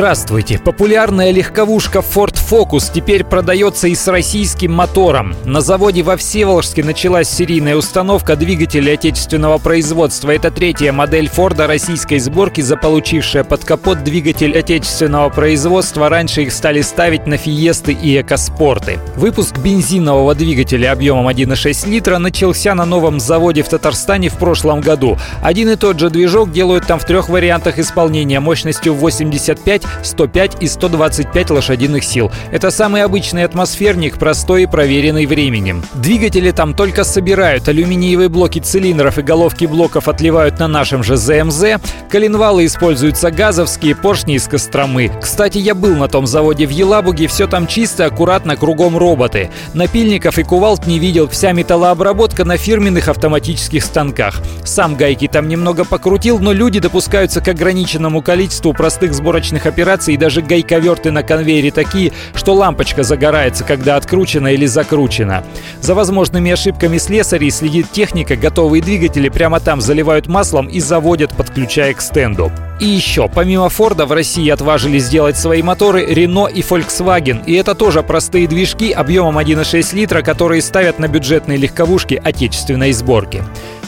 Здравствуйте! Популярная легковушка Ford Focus теперь продается и с российским мотором. На заводе во Всеволожске началась серийная установка двигателей отечественного производства. Это третья модель Форда российской сборки, заполучившая под капот двигатель отечественного производства. Раньше их стали ставить на Фиесты и Экоспорты. Выпуск бензинового двигателя объемом 1,6 литра начался на новом заводе в Татарстане в прошлом году. Один и тот же движок делают там в трех вариантах исполнения мощностью 85, 105 и 125 лошадиных сил. Это самый обычный атмосферник, простой и проверенный временем. Двигатели там только собирают, алюминиевые блоки цилиндров и головки блоков отливают на нашем же ЗМЗ, коленвалы используются газовские, поршни из Костромы. Кстати, я был на том заводе в Елабуге, все там чисто, аккуратно, кругом роботы. Напильников и кувалд не видел, вся металлообработка на фирменных автоматических станках. Сам гайки там немного покрутил, но люди допускаются к ограниченному количеству простых сборочных операций и даже гайковерты на конвейере такие, что лампочка загорается, когда откручена или закручена. За возможными ошибками слесарей следит техника, готовые двигатели прямо там заливают маслом и заводят, подключая к стенду. И еще, помимо Форда, в России отважились сделать свои моторы Renault и Volkswagen. И это тоже простые движки объемом 1,6 литра, которые ставят на бюджетные легковушки отечественной сборки.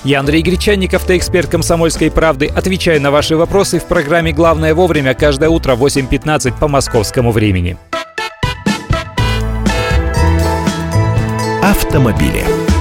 Я Андрей Гречанников, ты эксперт «Комсомольской правды». Отвечаю на ваши вопросы в программе «Главное вовремя» каждое утро в 8.15 по московскому времени. Автомобили.